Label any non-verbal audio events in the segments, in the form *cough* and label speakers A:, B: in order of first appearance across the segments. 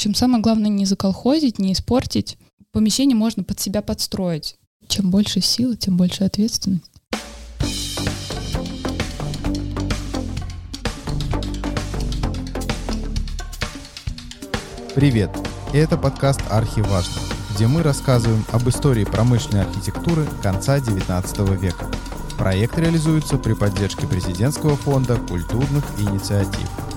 A: общем, самое главное не заколхозить, не испортить. Помещение можно под себя подстроить. Чем больше силы, тем больше ответственность.
B: Привет! Это подкаст «Архиважно», где мы рассказываем об истории промышленной архитектуры конца XIX века. Проект реализуется при поддержке Президентского фонда культурных инициатив.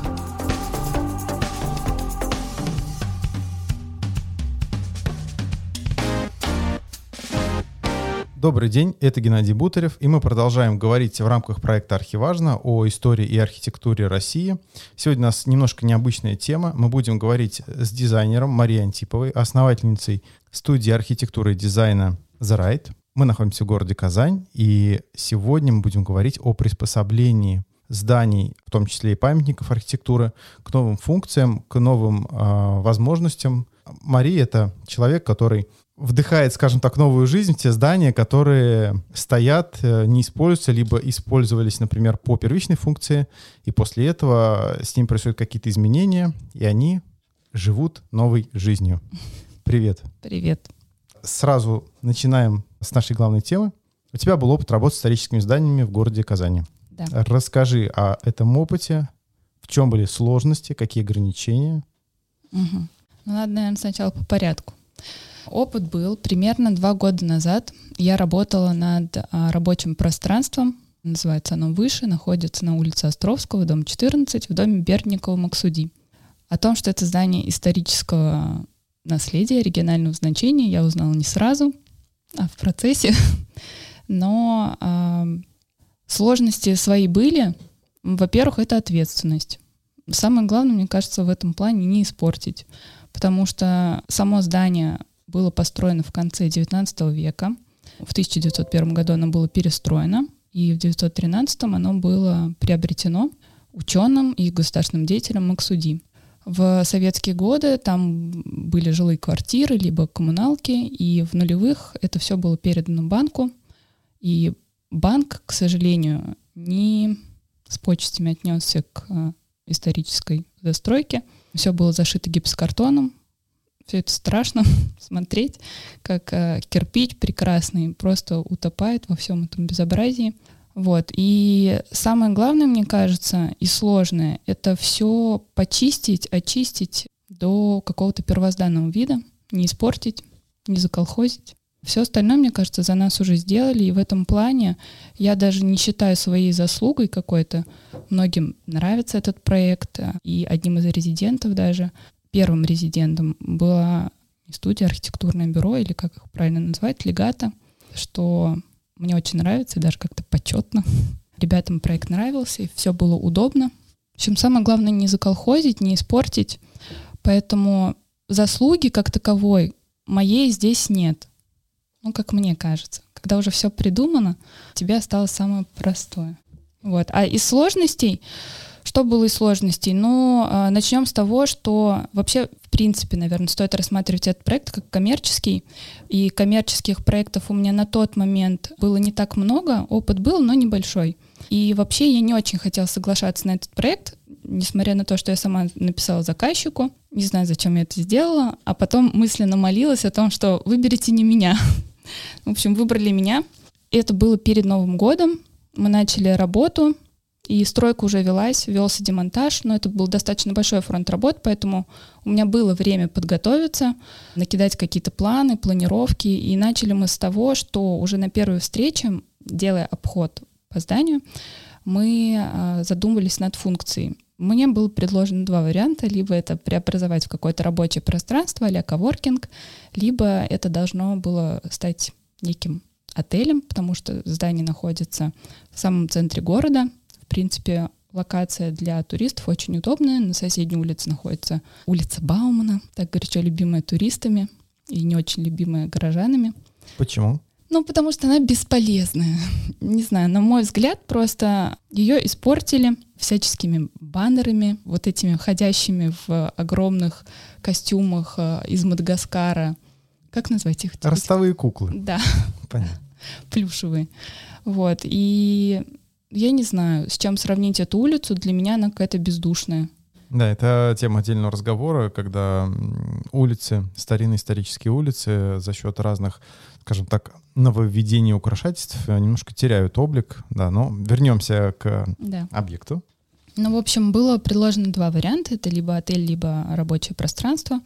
B: Добрый день, это Геннадий Бутарев, и мы продолжаем говорить в рамках проекта «Архиважно» о истории и архитектуре России. Сегодня у нас немножко необычная тема. Мы будем говорить с дизайнером Марией Антиповой, основательницей студии архитектуры и дизайна «The Right». Мы находимся в городе Казань, и сегодня мы будем говорить о приспособлении зданий, в том числе и памятников архитектуры, к новым функциям, к новым э, возможностям. Мария — это человек, который вдыхает, скажем так, новую жизнь в те здания, которые стоят, э, не используются, либо использовались, например, по первичной функции, и после этого с ним происходят какие-то изменения, и они живут новой жизнью. Привет.
A: Привет.
B: Сразу начинаем с нашей главной темы. У тебя был опыт работы с историческими зданиями в городе Казани.
A: Да.
B: Расскажи о этом опыте, в чем были сложности, какие ограничения.
A: Угу. Ну, надо, наверное, сначала по порядку. Опыт был примерно два года назад. Я работала над а, рабочим пространством. Называется оно «Выше», находится на улице Островского, дом 14, в доме Бердникова Максуди. О том, что это здание исторического наследия, регионального значения, я узнала не сразу, а в процессе. *laughs* Но э, сложности свои были. Во-первых, это ответственность. Самое главное, мне кажется, в этом плане не испортить, потому что само здание было построено в конце XIX века. В 1901 году оно было перестроено, и в 1913 оно было приобретено ученым и государственным деятелем Максуди. В советские годы там были жилые квартиры, либо коммуналки, и в нулевых это все было передано банку. И банк, к сожалению, не с почестями отнесся к э, исторической застройке. Все было зашито гипсокартоном, все это страшно *laughs* смотреть, как э, кирпич прекрасный просто утопает во всем этом безобразии. Вот. И самое главное, мне кажется, и сложное, это все почистить, очистить до какого-то первозданного вида, не испортить, не заколхозить. Все остальное, мне кажется, за нас уже сделали, и в этом плане я даже не считаю своей заслугой какой-то. Многим нравится этот проект, и одним из резидентов даже первым резидентом была студия архитектурное бюро, или как их правильно назвать, легата, что мне очень нравится, даже как-то почетно. *laughs* Ребятам проект нравился, и все было удобно. В общем, самое главное не заколхозить, не испортить. Поэтому заслуги как таковой моей здесь нет. Ну, как мне кажется. Когда уже все придумано, тебе осталось самое простое. Вот. А из сложностей что было из сложностей? Ну, а, начнем с того, что вообще, в принципе, наверное, стоит рассматривать этот проект как коммерческий. И коммерческих проектов у меня на тот момент было не так много. Опыт был, но небольшой. И вообще я не очень хотела соглашаться на этот проект, несмотря на то, что я сама написала заказчику. Не знаю, зачем я это сделала. А потом мысленно молилась о том, что выберите не меня. *laughs* В общем, выбрали меня. Это было перед Новым годом. Мы начали работу. И стройка уже велась, велся демонтаж, но это был достаточно большой фронт работ, поэтому у меня было время подготовиться, накидать какие-то планы, планировки. И начали мы с того, что уже на первой встрече, делая обход по зданию, мы э, задумывались над функцией. Мне было предложено два варианта. Либо это преобразовать в какое-то рабочее пространство а коворкинг, либо это должно было стать неким отелем, потому что здание находится в самом центре города, принципе, локация для туристов очень удобная. На соседней улице находится улица Баумана, так горячо любимая туристами и не очень любимая горожанами.
B: Почему?
A: Ну, потому что она бесполезная. *laughs* Не знаю, на мой взгляд, просто ее испортили всяческими баннерами, вот этими ходящими в огромных костюмах э, из Мадагаскара. Как назвать их?
B: Ростовые куклы.
A: Да.
B: Понятно. *laughs*
A: Плюшевые. Вот. И я не знаю, с чем сравнить эту улицу. Для меня она какая-то бездушная.
B: Да, это тема отдельного разговора, когда улицы, старинные исторические улицы за счет разных, скажем так, нововведений украшательств э, немножко теряют облик, да, но вернемся к да. объекту.
A: Ну, в общем, было предложено два варианта. Это либо отель, либо рабочее пространство.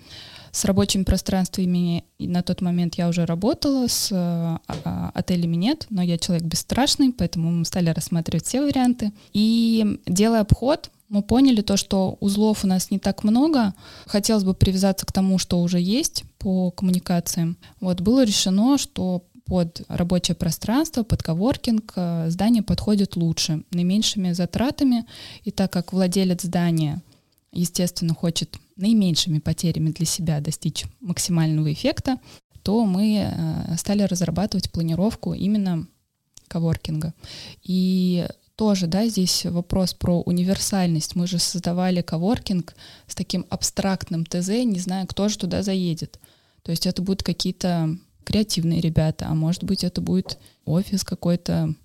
A: С рабочими пространствами на тот момент я уже работала, с а, а, отелями нет, но я человек бесстрашный, поэтому мы стали рассматривать все варианты. И делая обход, мы поняли то, что узлов у нас не так много. Хотелось бы привязаться к тому, что уже есть по коммуникациям. Вот было решено, что под рабочее пространство, под коворкинг э, здание подходит лучше, наименьшими затратами. И так как владелец здания, естественно, хочет наименьшими потерями для себя достичь максимального эффекта, то мы э, стали разрабатывать планировку именно коворкинга. И тоже, да, здесь вопрос про универсальность. Мы же создавали коворкинг с таким абстрактным ТЗ, не знаю, кто же туда заедет. То есть это будут какие-то креативные ребята, а может быть это будет офис какой-то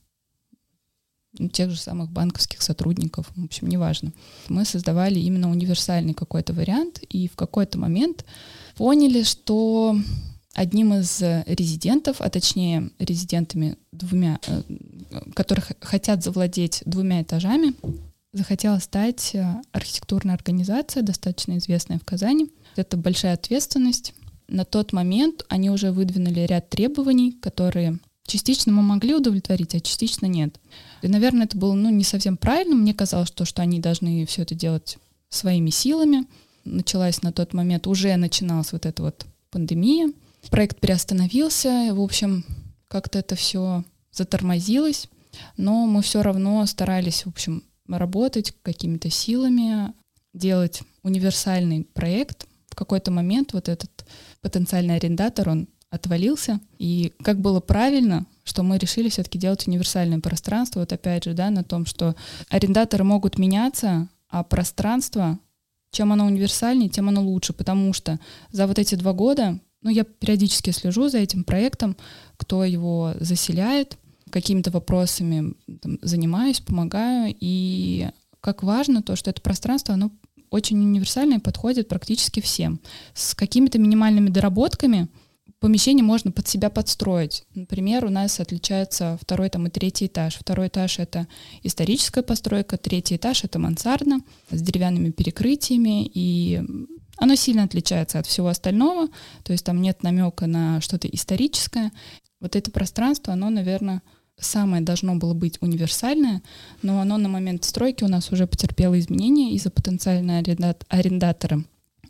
A: тех же самых банковских сотрудников, в общем, неважно. Мы создавали именно универсальный какой-то вариант, и в какой-то момент поняли, что одним из резидентов, а точнее резидентами двумя, э, которых хотят завладеть двумя этажами, захотела стать э, архитектурная организация, достаточно известная в Казани. Это большая ответственность. На тот момент они уже выдвинули ряд требований, которые частично мы могли удовлетворить, а частично нет. И, наверное, это было ну, не совсем правильно. Мне казалось, что, что они должны все это делать своими силами. Началась на тот момент, уже начиналась вот эта вот пандемия. Проект приостановился, в общем, как-то это все затормозилось, но мы все равно старались, в общем, работать какими-то силами, делать универсальный проект. В какой-то момент вот этот потенциальный арендатор, он отвалился. И как было правильно, что мы решили все-таки делать универсальное пространство, вот опять же, да, на том, что арендаторы могут меняться, а пространство, чем оно универсальнее, тем оно лучше, потому что за вот эти два года ну, я периодически слежу за этим проектом, кто его заселяет, какими-то вопросами там, занимаюсь, помогаю. И как важно то, что это пространство, оно очень универсальное подходит практически всем. С какими-то минимальными доработками помещение можно под себя подстроить. Например, у нас отличается второй там, и третий этаж. Второй этаж — это историческая постройка, третий этаж — это мансардно с деревянными перекрытиями, и оно сильно отличается от всего остального, то есть там нет намека на что-то историческое. Вот это пространство, оно, наверное, самое должно было быть универсальное, но оно на момент стройки у нас уже потерпело изменения из-за потенциального арендатора.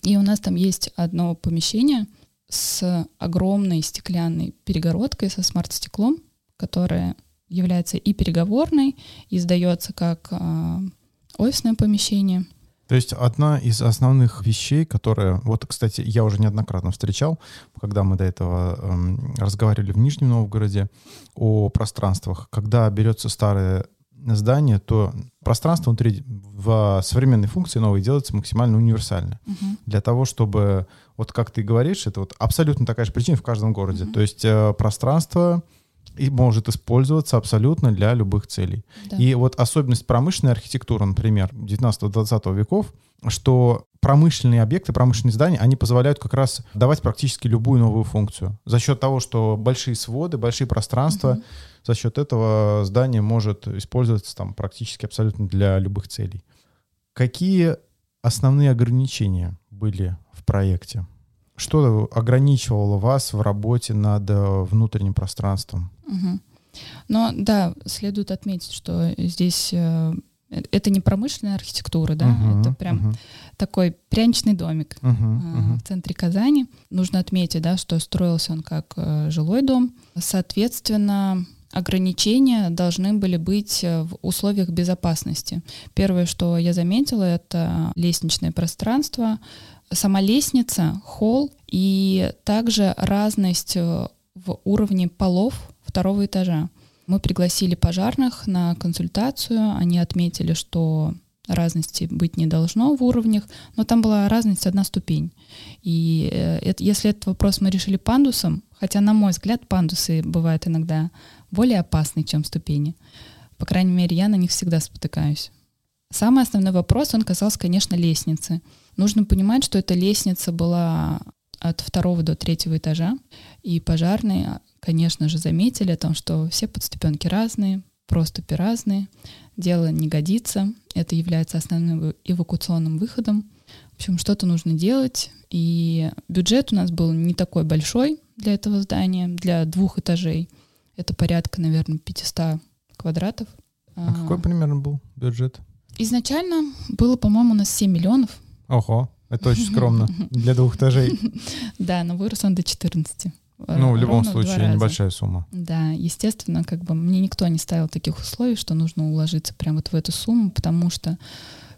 A: И у нас там есть одно помещение с огромной стеклянной перегородкой со смарт-стеклом, которое является и переговорной, и сдается как э, офисное помещение.
B: То есть одна из основных вещей, которая, вот, кстати, я уже неоднократно встречал, когда мы до этого эм, разговаривали в Нижнем Новгороде о пространствах, когда берется старое здание, то пространство внутри в современной функции новой делается максимально универсально. Uh-huh. Для того, чтобы, вот как ты говоришь, это вот абсолютно такая же причина в каждом городе. Uh-huh. То есть э, пространство и может использоваться абсолютно для любых целей. Да. И вот особенность промышленной архитектуры, например, 19-20 веков, что промышленные объекты, промышленные здания, они позволяют как раз давать практически любую новую функцию. За счет того, что большие своды, большие пространства, угу. за счет этого здание может использоваться там практически абсолютно для любых целей. Какие основные ограничения были в проекте? Что ограничивало вас в работе над э, внутренним пространством?
A: Угу. Но да, следует отметить, что здесь э, это не промышленная архитектура, да, uh-huh, это прям uh-huh. такой пряничный домик uh-huh, uh-huh. в центре Казани. Нужно отметить, да, что строился он как э, жилой дом. Соответственно, ограничения должны были быть в условиях безопасности. Первое, что я заметила, это лестничное пространство, сама лестница, холл и также разность в уровне полов второго этажа. Мы пригласили пожарных на консультацию, они отметили, что разности быть не должно в уровнях, но там была разность одна ступень. И э, это, если этот вопрос мы решили пандусом, хотя, на мой взгляд, пандусы бывают иногда более опасны, чем ступени, по крайней мере, я на них всегда спотыкаюсь. Самый основной вопрос, он касался, конечно, лестницы. Нужно понимать, что эта лестница была от второго до третьего этажа, и пожарные, конечно же, заметили о том, что все подступенки разные, проступи разные, дело не годится, это является основным эвакуационным выходом. В общем, что-то нужно делать, и бюджет у нас был не такой большой для этого здания, для двух этажей. Это порядка, наверное, 500 квадратов.
B: А какой примерно был бюджет?
A: Изначально было, по-моему, у нас 7 миллионов.
B: Ого, это очень скромно для двух этажей. *laughs*
A: Да, но вырос он до 14.
B: Ну, в любом случае, небольшая сумма.
A: Да, естественно, как бы мне никто не ставил таких условий, что нужно уложиться прямо вот в эту сумму, потому что,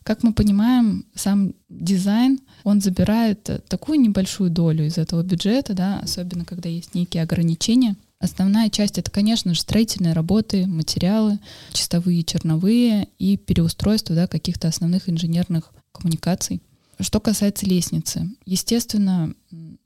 A: как мы понимаем, сам дизайн, он забирает такую небольшую долю из этого бюджета, да, особенно когда есть некие ограничения. Основная часть это, конечно же, строительные работы, материалы, чистовые, черновые и переустройство да, каких-то основных инженерных коммуникаций. Что касается лестницы, естественно,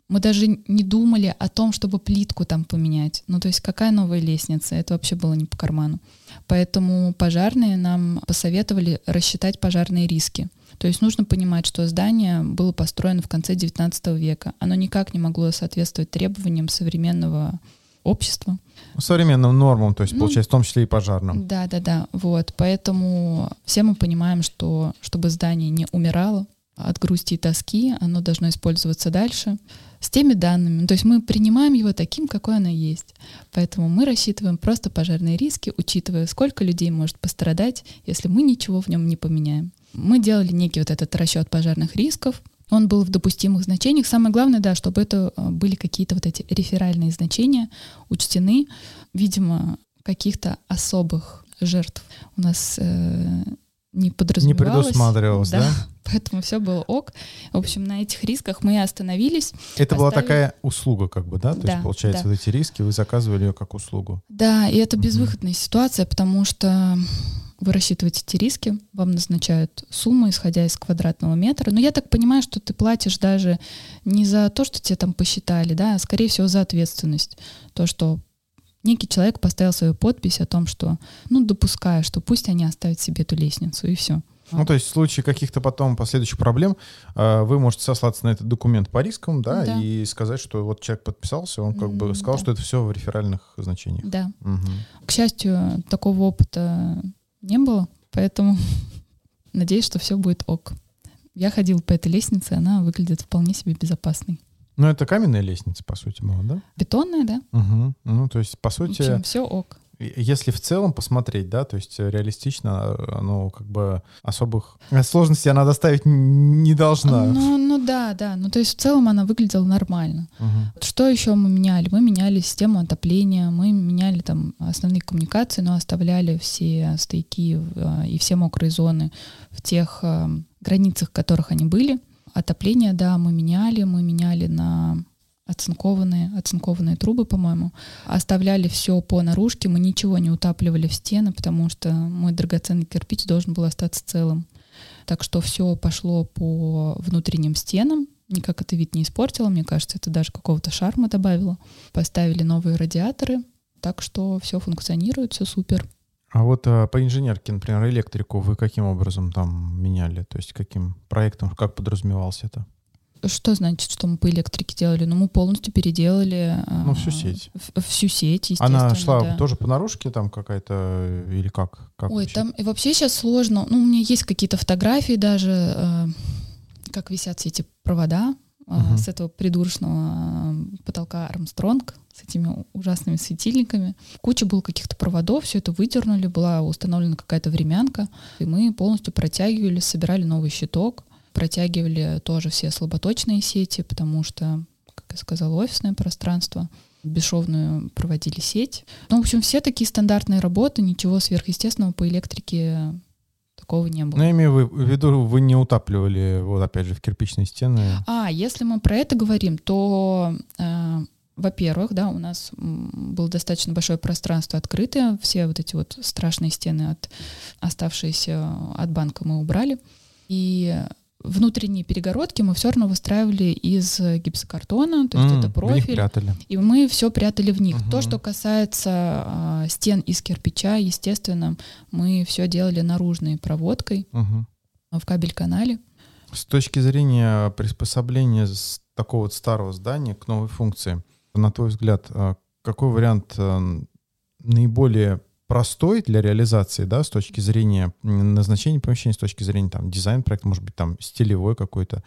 A: мы даже не думали о том, чтобы плитку там поменять. Ну, то есть какая новая лестница? Это вообще было не по карману. Поэтому пожарные нам посоветовали рассчитать пожарные риски. То есть нужно понимать, что здание было построено в конце XIX века. Оно никак не могло соответствовать требованиям современного общества.
B: Современным нормам, то есть, ну, получается, в том числе и пожарным.
A: Да, да, да. Вот. Поэтому все мы понимаем, что чтобы здание не умирало, от грусти и тоски, оно должно использоваться дальше с теми данными. То есть мы принимаем его таким, какой оно есть. Поэтому мы рассчитываем просто пожарные риски, учитывая, сколько людей может пострадать, если мы ничего в нем не поменяем. Мы делали некий вот этот расчет пожарных рисков, он был в допустимых значениях. Самое главное, да, чтобы это э, были какие-то вот эти реферальные значения учтены. Видимо, каких-то особых жертв у нас э, не подразумевалось.
B: Не предусматривалось, да? да? *laughs*
A: Поэтому все было ок. В общем, на этих рисках мы остановились.
B: Это поставили... была такая услуга, как бы, да? То да, есть, получается, да. вот эти риски вы заказывали ее как услугу.
A: Да, и это безвыходная угу. ситуация, потому что вы рассчитываете эти риски, вам назначают сумму, исходя из квадратного метра. Но я так понимаю, что ты платишь даже не за то, что тебе там посчитали, да, а скорее всего за ответственность. То, что некий человек поставил свою подпись о том, что, ну, допуская, что пусть они оставят себе эту лестницу, и все.
B: Ну, то есть в случае каких-то потом последующих проблем э, вы можете сослаться на этот документ по рискам, да, да. и сказать, что вот человек подписался, он как бы сказал, да. что это все в реферальных значениях.
A: Да. Угу. К счастью, такого опыта не было, поэтому *laughs* надеюсь, что все будет ок. Я ходила по этой лестнице, она выглядит вполне себе безопасной.
B: Ну, это каменная лестница, по сути, была, да?
A: Бетонная, да.
B: Угу. Ну, то есть, по сути... В
A: общем, все ок.
B: Если в целом посмотреть, да, то есть реалистично, оно как бы особых сложностей она доставить не должна.
A: Ну, ну да, да. Ну то есть в целом она выглядела нормально. Угу. Что еще мы меняли? Мы меняли систему отопления, мы меняли там основные коммуникации, но оставляли все стояки э, и все мокрые зоны в тех э, границах, в которых они были. Отопление, да, мы меняли, мы меняли на оцинкованные, оцинкованные трубы, по-моему. Оставляли все по наружке, мы ничего не утапливали в стены, потому что мой драгоценный кирпич должен был остаться целым. Так что все пошло по внутренним стенам, никак это вид не испортило, мне кажется, это даже какого-то шарма добавило. Поставили новые радиаторы, так что все функционирует, все супер.
B: А вот а, по инженерке, например, электрику вы каким образом там меняли? То есть каким проектом, как подразумевалось это?
A: Что значит, что мы по электрике делали? Ну, мы полностью переделали...
B: А, ну, всю сеть.
A: Всю сеть, естественно.
B: Она шла
A: да.
B: тоже по наружке там какая-то или как? как
A: Ой, вообще? там и вообще сейчас сложно. Ну, у меня есть какие-то фотографии даже, э, как висят все эти провода uh с этого придурочного потолка Армстронг с этими ужасными светильниками. Куча было каких-то проводов, все это выдернули, была установлена какая-то времянка, и мы полностью протягивали, собирали новый щиток, протягивали тоже все слаботочные сети, потому что, как я сказала, офисное пространство, бесшовную проводили сеть. Ну, в общем, все такие стандартные работы, ничего сверхъестественного по электрике такого не было.
B: Ну, я имею в виду, вы не утапливали, вот опять же, в кирпичные стены.
A: А, если мы про это говорим, то э, во-первых, да, у нас было достаточно большое пространство открытое, все вот эти вот страшные стены от оставшиеся от банка мы убрали. И внутренние перегородки мы все равно выстраивали из гипсокартона, то есть
B: М,
A: это профиль,
B: прятали.
A: и мы все прятали в них.
B: Мгм.
A: То, что касается а, стен из кирпича, естественно, мы все делали наружной проводкой
B: Мгм.
A: в кабель-канале.
B: С точки зрения приспособления с такого вот старого здания к новой функции, на твой взгляд, а, какой вариант а, наиболее простой для реализации, да, с точки зрения назначения помещения, с точки зрения там дизайн-проекта, может быть, там стилевой какой-то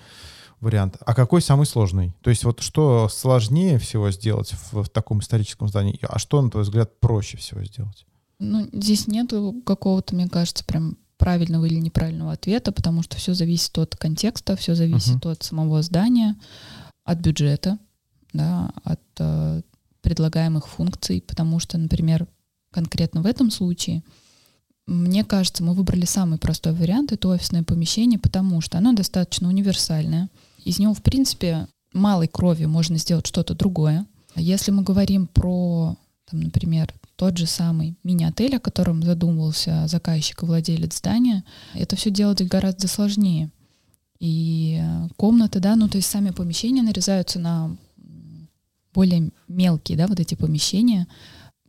B: вариант, а какой самый сложный? То есть вот что сложнее всего сделать в, в таком историческом здании, а что, на твой взгляд, проще всего сделать?
A: Ну, здесь нету какого-то, мне кажется, прям правильного или неправильного ответа, потому что все зависит от контекста, все зависит от самого здания, от бюджета, да, от э, предлагаемых функций, потому что, например, конкретно в этом случае, мне кажется, мы выбрали самый простой вариант, это офисное помещение, потому что оно достаточно универсальное. Из него, в принципе, малой кровью можно сделать что-то другое. Если мы говорим про, там, например, тот же самый мини-отель, о котором задумывался заказчик и владелец здания, это все делать гораздо сложнее. И комнаты, да, ну то есть сами помещения нарезаются на более мелкие, да, вот эти помещения.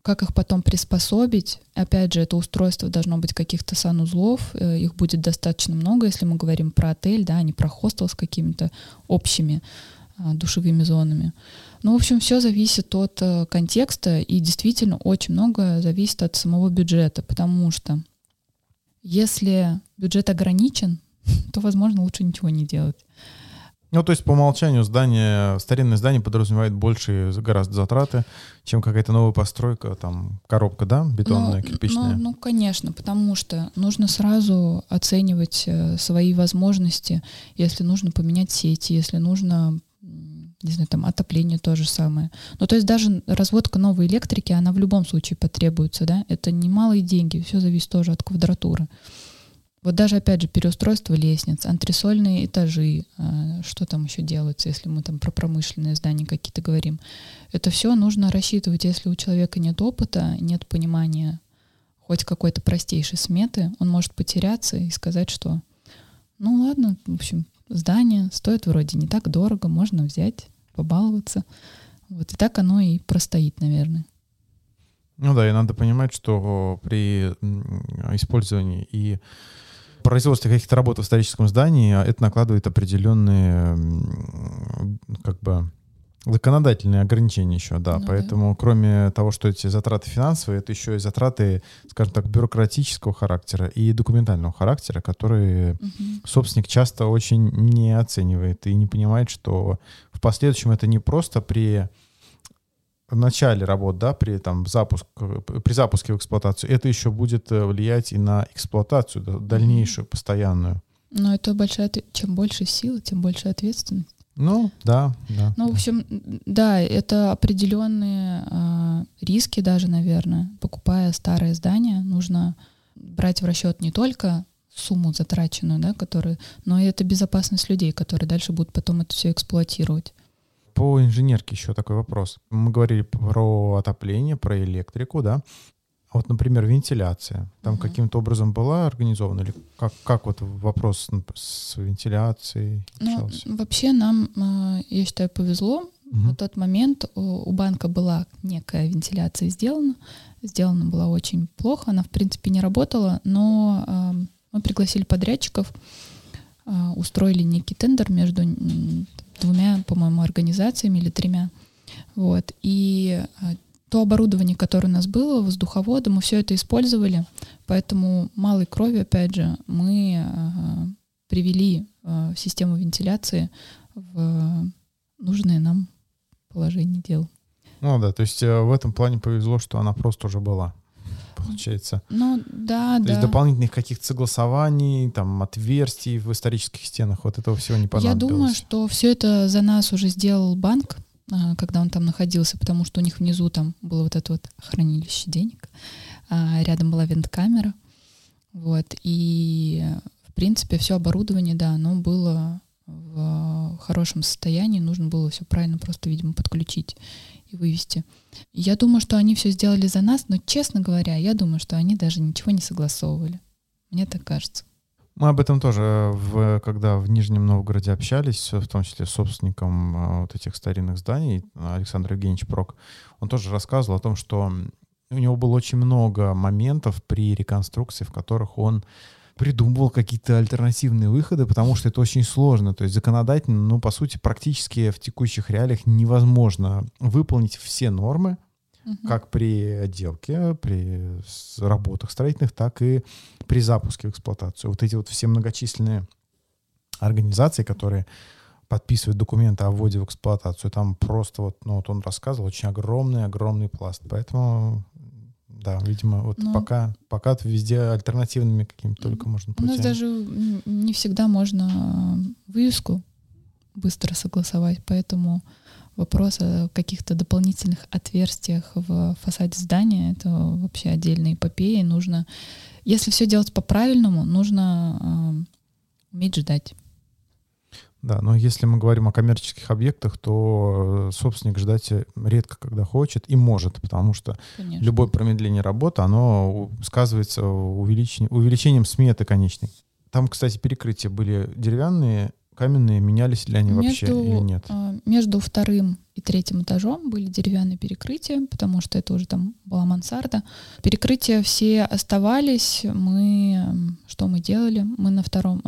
A: Как их потом приспособить? Опять же, это устройство должно быть каких-то санузлов, э, их будет достаточно много, если мы говорим про отель, да, а не про хостел с какими-то общими а, душевыми зонами. Ну, в общем, все зависит от э, контекста, и действительно очень много зависит от самого бюджета, потому что если бюджет ограничен, *laughs* то, возможно, лучше ничего не делать.
B: Ну, то есть по умолчанию здание, старинное здание подразумевает большие гораздо затраты, чем какая-то новая постройка, там, коробка, да, бетонная,
A: Ну,
B: кирпичная.
A: Ну, ну, конечно, потому что нужно сразу оценивать э, свои возможности, если нужно поменять сети, если нужно, не знаю, там отопление то же самое. Ну, то есть даже разводка новой электрики, она в любом случае потребуется, да, это немалые деньги, все зависит тоже от квадратуры. Вот даже, опять же, переустройство лестниц, антресольные этажи, э, что там еще делается, если мы там про промышленные здания какие-то говорим. Это все нужно рассчитывать, если у человека нет опыта, нет понимания хоть какой-то простейшей сметы, он может потеряться и сказать, что ну ладно, в общем, здание стоит вроде не так дорого, можно взять, побаловаться. Вот и так оно и простоит, наверное.
B: Ну да, и надо понимать, что при использовании и производстве каких-то работ в историческом здании а, это накладывает определенные как бы законодательные ограничения еще, да.
A: Ну да.
B: Поэтому, кроме того, что эти затраты финансовые, это еще и затраты, скажем так, бюрократического характера и документального характера, которые
A: Мгм.
B: собственник часто очень не оценивает и не понимает, что в последующем это не просто при начале работ, да, при там запуск, при запуске в эксплуатацию, это еще будет э, влиять и на эксплуатацию да, дальнейшую, постоянную.
A: Но это большая, чем больше силы, тем больше ответственность.
B: Ну, да, да.
A: Ну, в общем, да, это определенные а, риски даже, наверное. Покупая старое здание, нужно брать в расчет не только сумму затраченную, да, которую, но и это безопасность людей, которые дальше будут потом это все эксплуатировать.
B: По инженерке еще такой вопрос. Мы говорили про отопление, про электрику, да. А вот, например, вентиляция. Там
A: Мгм.
B: каким-то образом была организована? Или как, как вот вопрос с вентиляцией
A: Ну, вообще нам, а, я считаю, повезло.
B: Мгм.
A: На тот момент у банка была некая вентиляция сделана. Сделана была очень плохо, она, в принципе, не работала, но а, мы пригласили подрядчиков, а, устроили некий тендер между двумя, по-моему, организациями или тремя. Вот. И а, то оборудование, которое у нас было, воздуховоды, мы все это использовали, поэтому малой крови, опять же, мы а, привели а, систему вентиляции в нужное нам положение дел.
B: Ну да, то есть э, в этом плане повезло, что она просто уже была, получается.
A: Ну да,
B: То
A: да.
B: есть дополнительных каких-то согласований, там, отверстий в исторических стенах, вот этого всего не
A: Я
B: понадобилось.
A: думаю, что все это за нас уже сделал банк, а, когда он там находился, потому что у них внизу там было вот это вот хранилище денег, а рядом была винт-камера, вот, и в принципе все оборудование, да, оно было в хорошем состоянии, нужно было все правильно просто, видимо, подключить и вывести. Я думаю, что они все сделали за нас, но, честно говоря, я думаю, что они даже ничего не согласовывали. Мне так кажется.
B: Мы об этом тоже, в, когда в Нижнем Новгороде общались, в том числе с собственником э, вот этих старинных зданий, Александр Евгеньевич Прок, он тоже рассказывал о том, что у него было очень много моментов при реконструкции, в которых он придумывал какие-то альтернативные выходы, потому что это очень сложно. То есть законодательно, ну, по сути, практически в текущих реалиях невозможно выполнить все нормы, угу. как при отделке, при работах строительных, так и при запуске в эксплуатацию. Вот эти вот все многочисленные организации, которые подписывают документы о вводе в эксплуатацию, там просто вот, ну вот он рассказывал, очень огромный-огромный пласт. Поэтому да, видимо, вот Но... пока, пока везде альтернативными какими-то только можно
A: путями. У нас даже не всегда можно вывеску быстро согласовать, поэтому вопрос о каких-то дополнительных отверстиях в фасаде здания — это вообще отдельная эпопея. Нужно, если все делать по-правильному, нужно э, уметь ждать.
B: Да, но если мы говорим о коммерческих объектах, то э, собственник ждать редко когда хочет и может, потому что Конечно. любое промедление работы, оно сказывается увеличением, увеличением сметы конечной. Там, кстати, перекрытия были деревянные, каменные, менялись ли они между, вообще или нет?
A: А, между вторым и третьим этажом были деревянные перекрытия, потому что это уже там была мансарда. Перекрытия все оставались. Мы что мы делали? Мы на втором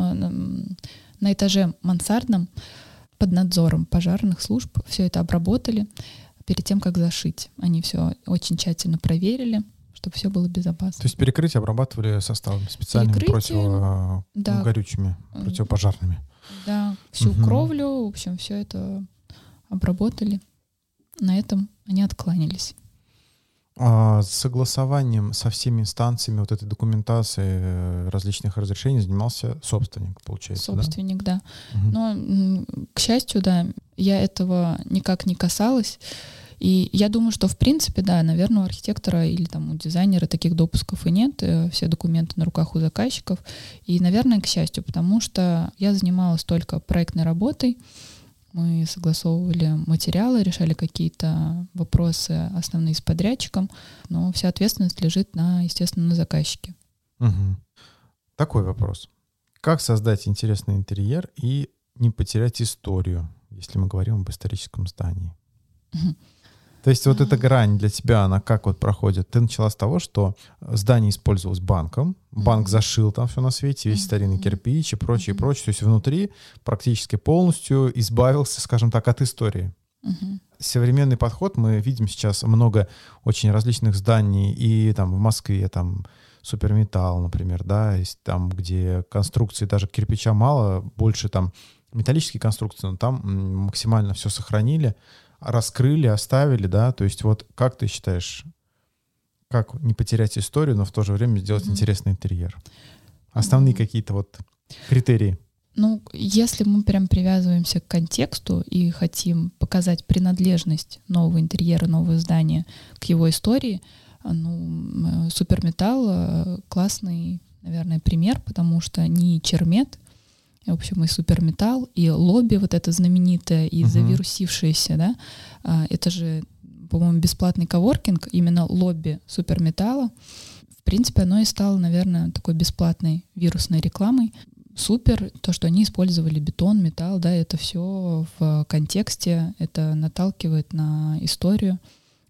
A: на этаже мансардном под надзором пожарных служб все это обработали перед тем, как зашить. Они все очень тщательно проверили, чтобы все было безопасно.
B: То есть перекрытие обрабатывали составами специальными противогорючими, да. горючими, противопожарными.
A: Да, всю угу. кровлю, в общем, все это обработали. На этом они откланялись.
B: А с согласованием со всеми инстанциями вот этой документации э, различных разрешений занимался собственник, получается,
A: Собственник, да. да. Угу. Но, к счастью, да, я этого никак не касалась. И я думаю, что в принципе, да, наверное, у архитектора или там у дизайнера таких допусков и нет, э, все документы на руках у заказчиков. И, наверное, к счастью, потому что я занималась только проектной работой, мы согласовывали материалы, решали какие-то вопросы основные с подрядчиком, но вся ответственность лежит на, естественно, на заказчике.
B: Угу. Такой вопрос. Как создать интересный интерьер и не потерять историю, если мы говорим об историческом здании? Угу. То есть вот эта грань для тебя, она как вот проходит? Ты начала с того, что здание использовалось банком, банк зашил там все на свете, весь старинный кирпич и прочее, и прочее. То есть внутри практически полностью избавился, скажем так, от истории. Современный подход, мы видим сейчас много очень различных зданий, и там в Москве там суперметалл, например, да, есть там, где конструкции даже кирпича мало, больше там металлические конструкции, но там максимально все сохранили раскрыли, оставили, да, то есть вот как ты считаешь, как не потерять историю, но в то же время сделать mm-hmm. интересный интерьер? Основные mm-hmm. какие-то вот критерии.
A: Ну, если мы прям привязываемся к контексту и хотим показать принадлежность нового интерьера, нового здания к его истории, ну, суперметалл э, классный, наверное, пример, потому что не чермет, в общем, и суперметалл, и лобби вот это знаменитое, и uh-huh. завирусившееся, да, а, это же, по-моему, бесплатный коворкинг, именно лобби суперметалла. В принципе, оно и стало, наверное, такой бесплатной вирусной рекламой. Супер, то, что они использовали бетон, металл, да, это все в контексте, это наталкивает на историю.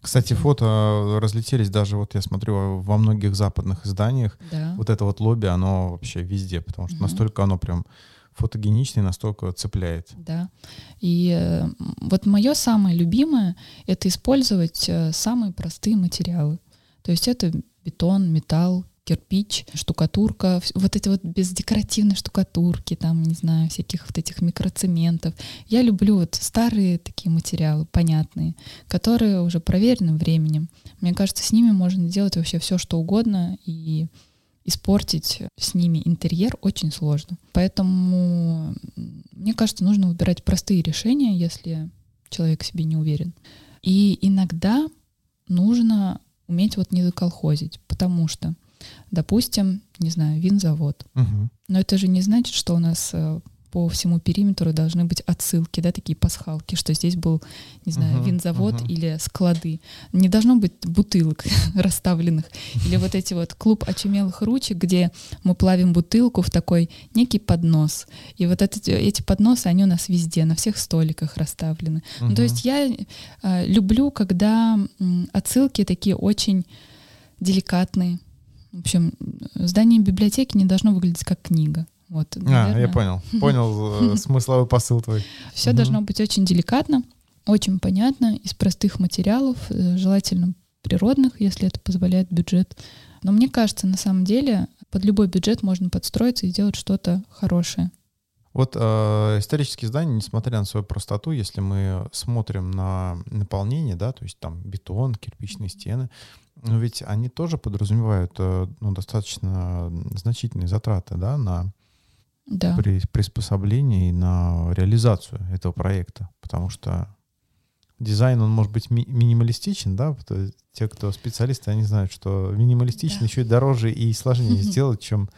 B: Кстати, фото разлетелись даже, вот я смотрю, во многих западных изданиях. Да. Вот это вот лобби, оно вообще везде, потому что угу. настолько оно прям фотогеничный, настолько цепляет.
A: Да. И э, вот мое самое любимое — это использовать э, самые простые материалы. То есть это бетон, металл, кирпич, штукатурка, вот эти вот без декоративной штукатурки, там, не знаю, всяких вот этих микроцементов. Я люблю вот старые такие материалы, понятные, которые уже проверены временем. Мне кажется, с ними можно делать вообще все, что угодно, и испортить с ними интерьер очень сложно. Поэтому, мне кажется, нужно выбирать простые решения, если человек себе не уверен. И иногда нужно уметь вот не заколхозить, потому что, допустим, не знаю, винзавод. Угу. Но это же не значит, что у нас э, по всему периметру должны быть отсылки, да, такие пасхалки, что здесь был, не знаю, uh-huh, винзавод uh-huh. или склады. Не должно быть бутылок *laughs* расставленных. Или вот эти вот клуб очумелых ручек, где мы плавим бутылку в такой некий поднос. И вот эти, эти подносы, они у нас везде, на всех столиках расставлены. Uh-huh. Ну, то есть я э, люблю, когда э, отсылки такие очень деликатные. В общем, здание библиотеки не должно выглядеть как книга. Вот,
B: наверное. А, я понял. *laughs* Понял э, смысловой посыл твой.
A: Все должно быть очень деликатно, очень понятно, из простых материалов, э, желательно природных, если это позволяет бюджет. Но мне кажется, на самом деле, под любой бюджет можно подстроиться и сделать что-то хорошее.
B: Вот э, исторические здания, несмотря на свою простоту, если мы смотрим на наполнение, да, то есть там бетон, кирпичные стены, но ведь они тоже подразумевают э, ну, достаточно значительные затраты да, на
A: да.
B: при приспособлении на реализацию этого проекта, потому что дизайн, он может быть ми минималистичен, да, те, кто специалисты, они знают, что минималистичен да. еще и дороже и сложнее сделать, чем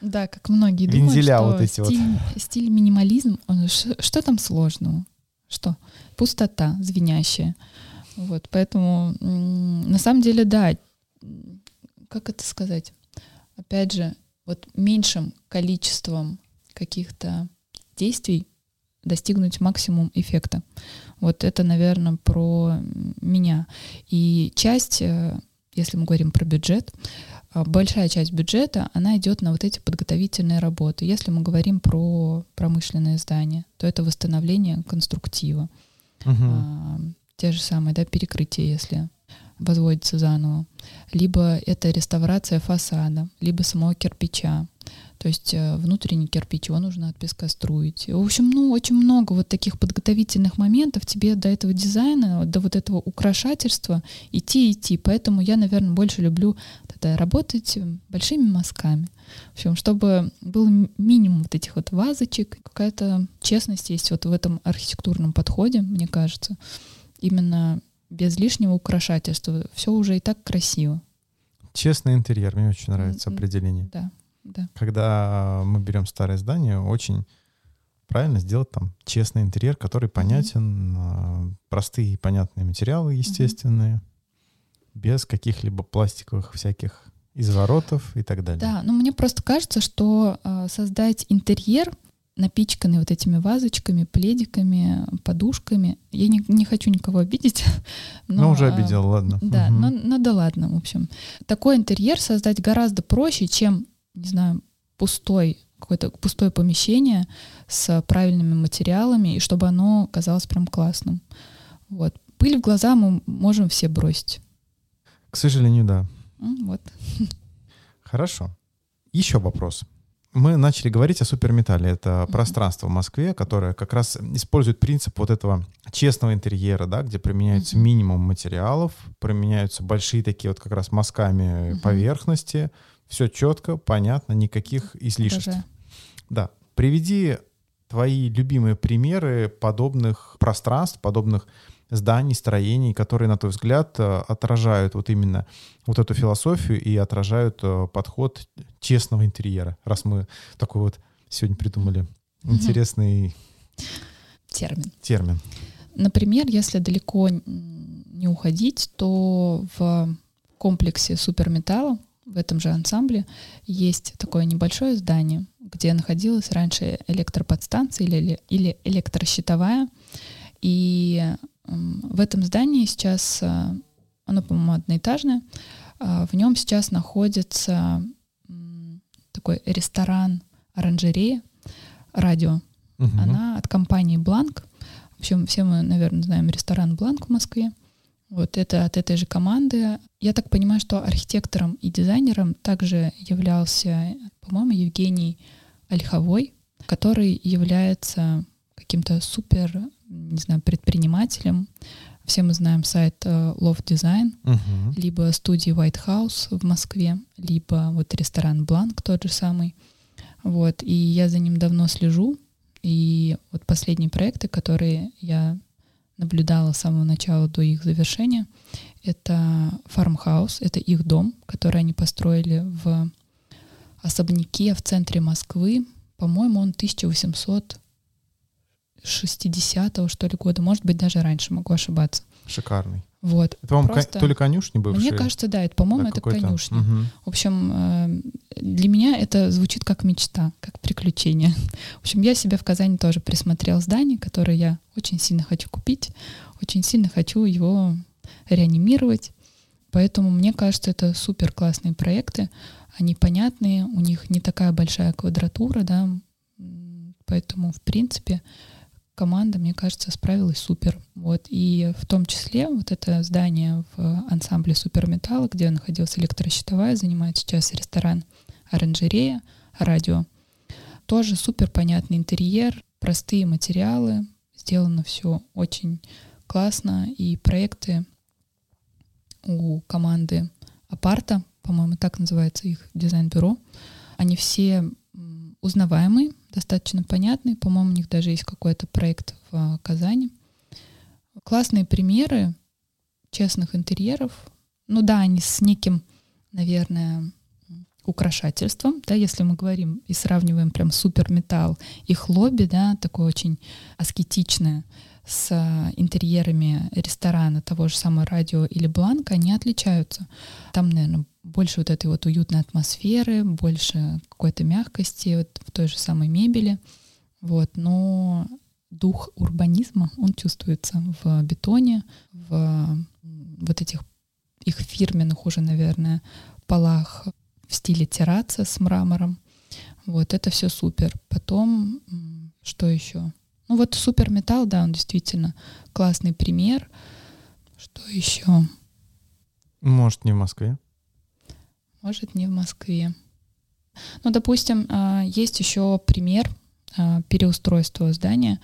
A: да, как многие
B: вензеля
A: думают,
B: вот эти
A: стиль,
B: вот.
A: стиль минимализм, он, что там сложного? Что? Пустота звенящая. Вот, поэтому на самом деле, да, как это сказать? Опять же, вот меньшим количеством каких-то действий достигнуть максимум эффекта. Вот это, наверное, про меня. И часть, э, если мы говорим про бюджет, э, большая часть бюджета, она идет на вот эти подготовительные работы. Если мы говорим про промышленное здание, то это восстановление конструктива. Угу. А, те же самые, да, перекрытия, если возводится заново. Либо это реставрация фасада, либо самого кирпича. То есть э, внутренний кирпич, его нужно отпескоструить. В общем, ну, очень много вот таких подготовительных моментов. Тебе до этого дизайна, до вот этого украшательства идти, идти. Поэтому я, наверное, больше люблю тогда работать большими мазками. В общем, чтобы был минимум вот этих вот вазочек, какая-то честность есть вот в этом архитектурном подходе, мне кажется. Именно без лишнего украшательства. Все уже и так красиво.
B: Честный интерьер, мне очень нравится определение.
A: Да. Да.
B: Когда мы берем старое здание, очень правильно сделать там честный интерьер, который понятен, mm-hmm. простые и понятные материалы, естественные, mm-hmm. без каких-либо пластиковых всяких изворотов и так далее.
A: Да, ну мне просто кажется, что э, создать интерьер, напичканный вот этими вазочками, пледиками, подушками, я не, не хочу никого обидеть. *laughs*
B: Но, ну, уже обидел, ладно.
A: Да, угу. но, но да ладно, в общем. Такой интерьер создать гораздо проще, чем не знаю, пустой какое-то пустое помещение с правильными материалами, и чтобы оно казалось прям классным. Вот. Пыль в глаза мы можем все бросить.
B: К сожалению, да.
A: Вот.
B: Хорошо. Еще вопрос. Мы начали говорить о суперметалле. Это mm-hmm. пространство в Москве, которое как раз использует принцип вот этого честного интерьера, да, где применяется mm-hmm. минимум материалов, применяются большие такие вот как раз мазками mm-hmm. поверхности, все четко, понятно, никаких излишеств. Даже. Да. Приведи твои любимые примеры подобных пространств, подобных зданий, строений, которые, на твой взгляд, э, отражают вот именно вот эту философию и отражают э, подход честного интерьера, раз мы такой вот сегодня придумали интересный
A: термин.
B: термин.
A: Например, если далеко не уходить, то в комплексе суперметалла в этом же ансамбле есть такое небольшое здание, где находилась раньше электроподстанция или, или электрощитовая. И в этом здании сейчас, э, оно, по-моему, одноэтажное, а в нем сейчас находится такой ресторан оранжерея радио. Угу. Она от компании Бланк. В общем, все мы, наверное, знаем ресторан Бланк в Москве. Вот это от этой же команды. Я так понимаю, что архитектором и дизайнером также являлся, по-моему, Евгений Ольховой, который является каким-то супер, не знаю, предпринимателем. Все мы знаем сайт uh, Love Design, uh-huh. либо студии White House в Москве, либо вот ресторан Бланк тот же самый. Вот, и я за ним давно слежу. И вот последние проекты, которые я наблюдала с самого начала до их завершения. Это фармхаус, это их дом, который они построили в особняке в центре Москвы по-моему, он 1860 что ли года, может быть, даже раньше, могу ошибаться.
B: Шикарный.
A: Вот.
B: Это, по-моему,
A: Просто-
B: то ли конюшни бывшие?
A: Мне кажется, да, это, по-моему,
B: да,
A: это конюшня.
B: Мгм.
A: В общем, э, для меня это звучит как мечта, как приключение. *laughs* В общем, я себе в Казани тоже присмотрел здание, которое я очень сильно хочу купить, очень сильно хочу его реанимировать. Поэтому мне кажется, это супер классные проекты. Они понятные, у них не такая большая квадратура, да. Поэтому, в принципе, команда, мне кажется, справилась супер. Вот. И в том числе вот это здание в ансамбле Суперметалла, где находилась электрощитовая, занимает сейчас ресторан оранжерея, радио. Тоже супер понятный интерьер, простые материалы, сделано все очень классно, и проекты у команды Апарта, по-моему, так называется их дизайн-бюро, они все м, узнаваемые, достаточно понятные. По-моему, у них даже есть какой-то проект в а, Казани. Классные примеры честных интерьеров. Ну да, они с неким, наверное, украшательством, да, если мы говорим и сравниваем прям супер их лобби, да, такое очень аскетичное, с а, интерьерами ресторана того же самого радио или бланка, они отличаются. Там, наверное, больше вот этой вот уютной атмосферы, больше какой-то мягкости вот в той же самой мебели. Вот, но дух урбанизма, он чувствуется в бетоне, в вот этих их фирменных уже, наверное, полах в стиле терраса с мрамором. Вот, это все супер. Потом, что еще? Ну вот супер металл, да, он действительно классный пример. Что еще?
B: Может, не в Москве?
A: Может, не в Москве. Ну, допустим, а, есть еще пример а, переустройства здания.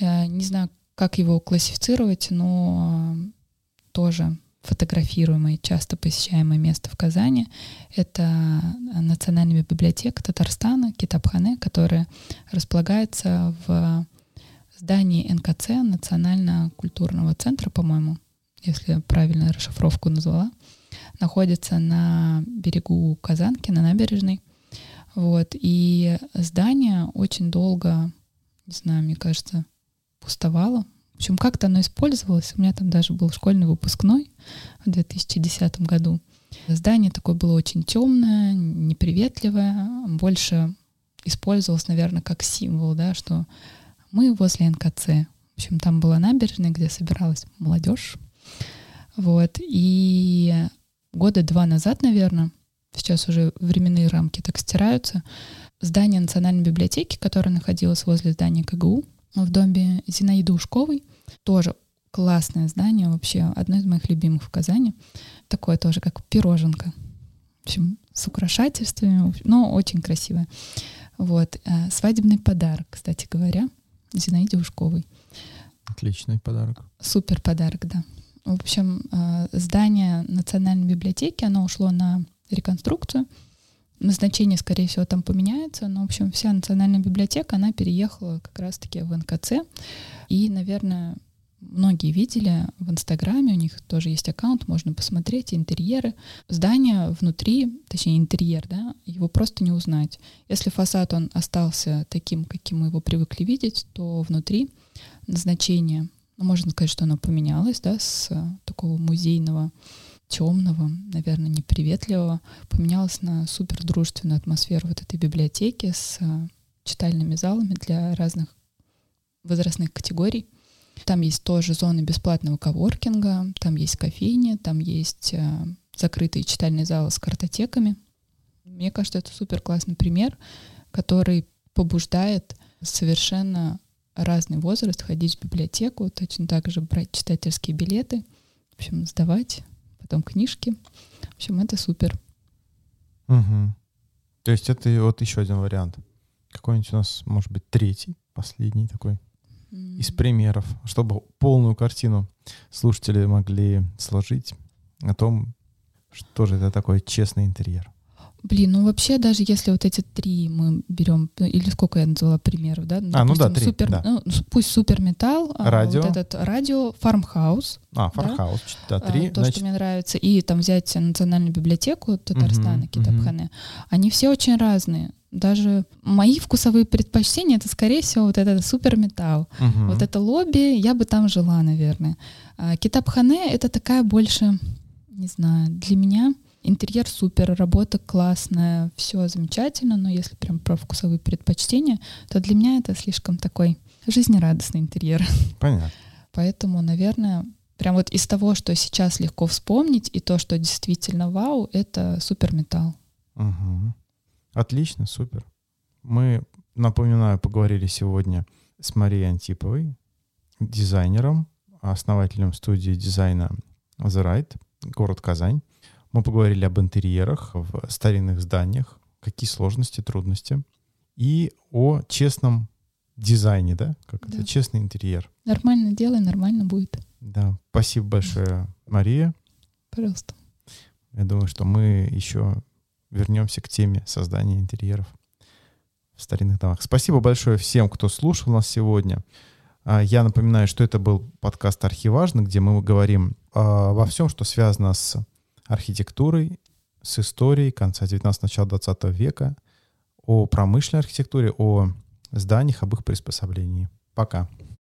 A: Э, Не знаю, как его классифицировать, но а, тоже фотографируемое, часто посещаемое место в Казани. Это Национальная библиотека Татарстана, Китабхане, которая располагается в здании НКЦ, Национально-культурного центра, по-моему, если я правильно расшифровку назвала находится на берегу Казанки, на набережной. Вот. И здание очень долго, не знаю, мне кажется, пустовало. В общем, как-то оно использовалось. У меня там даже был школьный выпускной в 2010 году. Здание такое было очень темное, неприветливое, больше использовалось, наверное, как символ, да, что мы возле НКЦ. В общем, там была набережная, где собиралась молодежь. Вот. И года два назад, наверное, сейчас уже временные рамки так стираются, здание Национальной библиотеки, которое находилось возле здания КГУ в доме Зинаиды Ушковой, тоже классное здание, вообще одно из моих любимых в Казани. Такое тоже, как пироженка. В общем, с украшательствами, но очень красивое. Вот. э, Свадебный подарок, кстати говоря, Зинаиде Ушковой.
B: Отличный подарок.
A: Супер подарок, да. В общем, э, здание Национальной библиотеки, оно ушло на реконструкцию. Назначение, скорее всего, там поменяется, но, в общем, вся Национальная библиотека, она переехала как раз-таки в НКЦ. И, наверное, многие видели в Инстаграме, у них тоже есть аккаунт, можно посмотреть интерьеры. Здание внутри, точнее интерьер, да, его просто не узнать. Если фасад, он остался таким, каким мы его привыкли видеть, то внутри назначение ну, можно сказать, что оно поменялось, да, с э, такого музейного, темного, наверное, неприветливого, поменялось на супер дружественную атмосферу вот этой библиотеки с э, читальными залами для разных возрастных категорий. Там есть тоже зоны бесплатного коворкинга, там есть кофейни, там есть э, закрытые читальные залы с картотеками. Мне кажется, это супер классный пример, который побуждает совершенно разный возраст ходить в библиотеку, точно так же брать читательские билеты, в общем, сдавать, потом книжки. В общем, это супер.
B: Мгм. То есть это вот еще один вариант. Какой-нибудь у нас, может быть, третий, последний такой из примеров, чтобы полную картину слушатели могли сложить о том, что же это такой честный интерьер.
A: Блин, ну вообще даже если вот эти три мы берем, или сколько я назвала примеров, да?
B: А, ну да, три,
A: супер,
B: да.
A: Ну, пусть супер металл,
B: Радио.
A: вот этот радио, фармхаус,
B: А, Фархаус, да, три.
A: а, то,
B: значит,
A: что мне нравится, и там взять национальную библиотеку Татарстана, Китабхане, они все очень разные. Даже мои вкусовые предпочтения это, скорее всего, вот этот супер металл.
B: мгм.
A: Вот это лобби, я бы там жила, наверное. А Китабхане это такая больше, не знаю, для меня интерьер супер, работа классная, все замечательно, но если прям про вкусовые предпочтения, то для меня это слишком такой жизнерадостный интерьер.
B: Понятно.
A: Поэтому, наверное, прям вот из того, что сейчас легко вспомнить, и то, что действительно вау, это супер металл.
B: Мгм. Отлично, супер. Мы, напоминаю, поговорили сегодня с Марией Антиповой, дизайнером, основателем студии дизайна The Right, город Казань. Мы поговорили об интерьерах в старинных зданиях, какие сложности, трудности, и о честном дизайне, да? Как это?
A: Да.
B: Честный интерьер.
A: Нормально делай, нормально будет.
B: Да. Спасибо большое, Мария.
A: Пожалуйста.
B: Я думаю, что мы еще вернемся к теме создания интерьеров в старинных домах. Спасибо большое всем, кто слушал нас сегодня. А, Я напоминаю, что это был подкаст «Архиважно», где мы говорим а, во всем, что связано с архитектурой, с историей конца 19 начала 20 века, о промышленной архитектуре, о зданиях, об их приспособлении. Пока.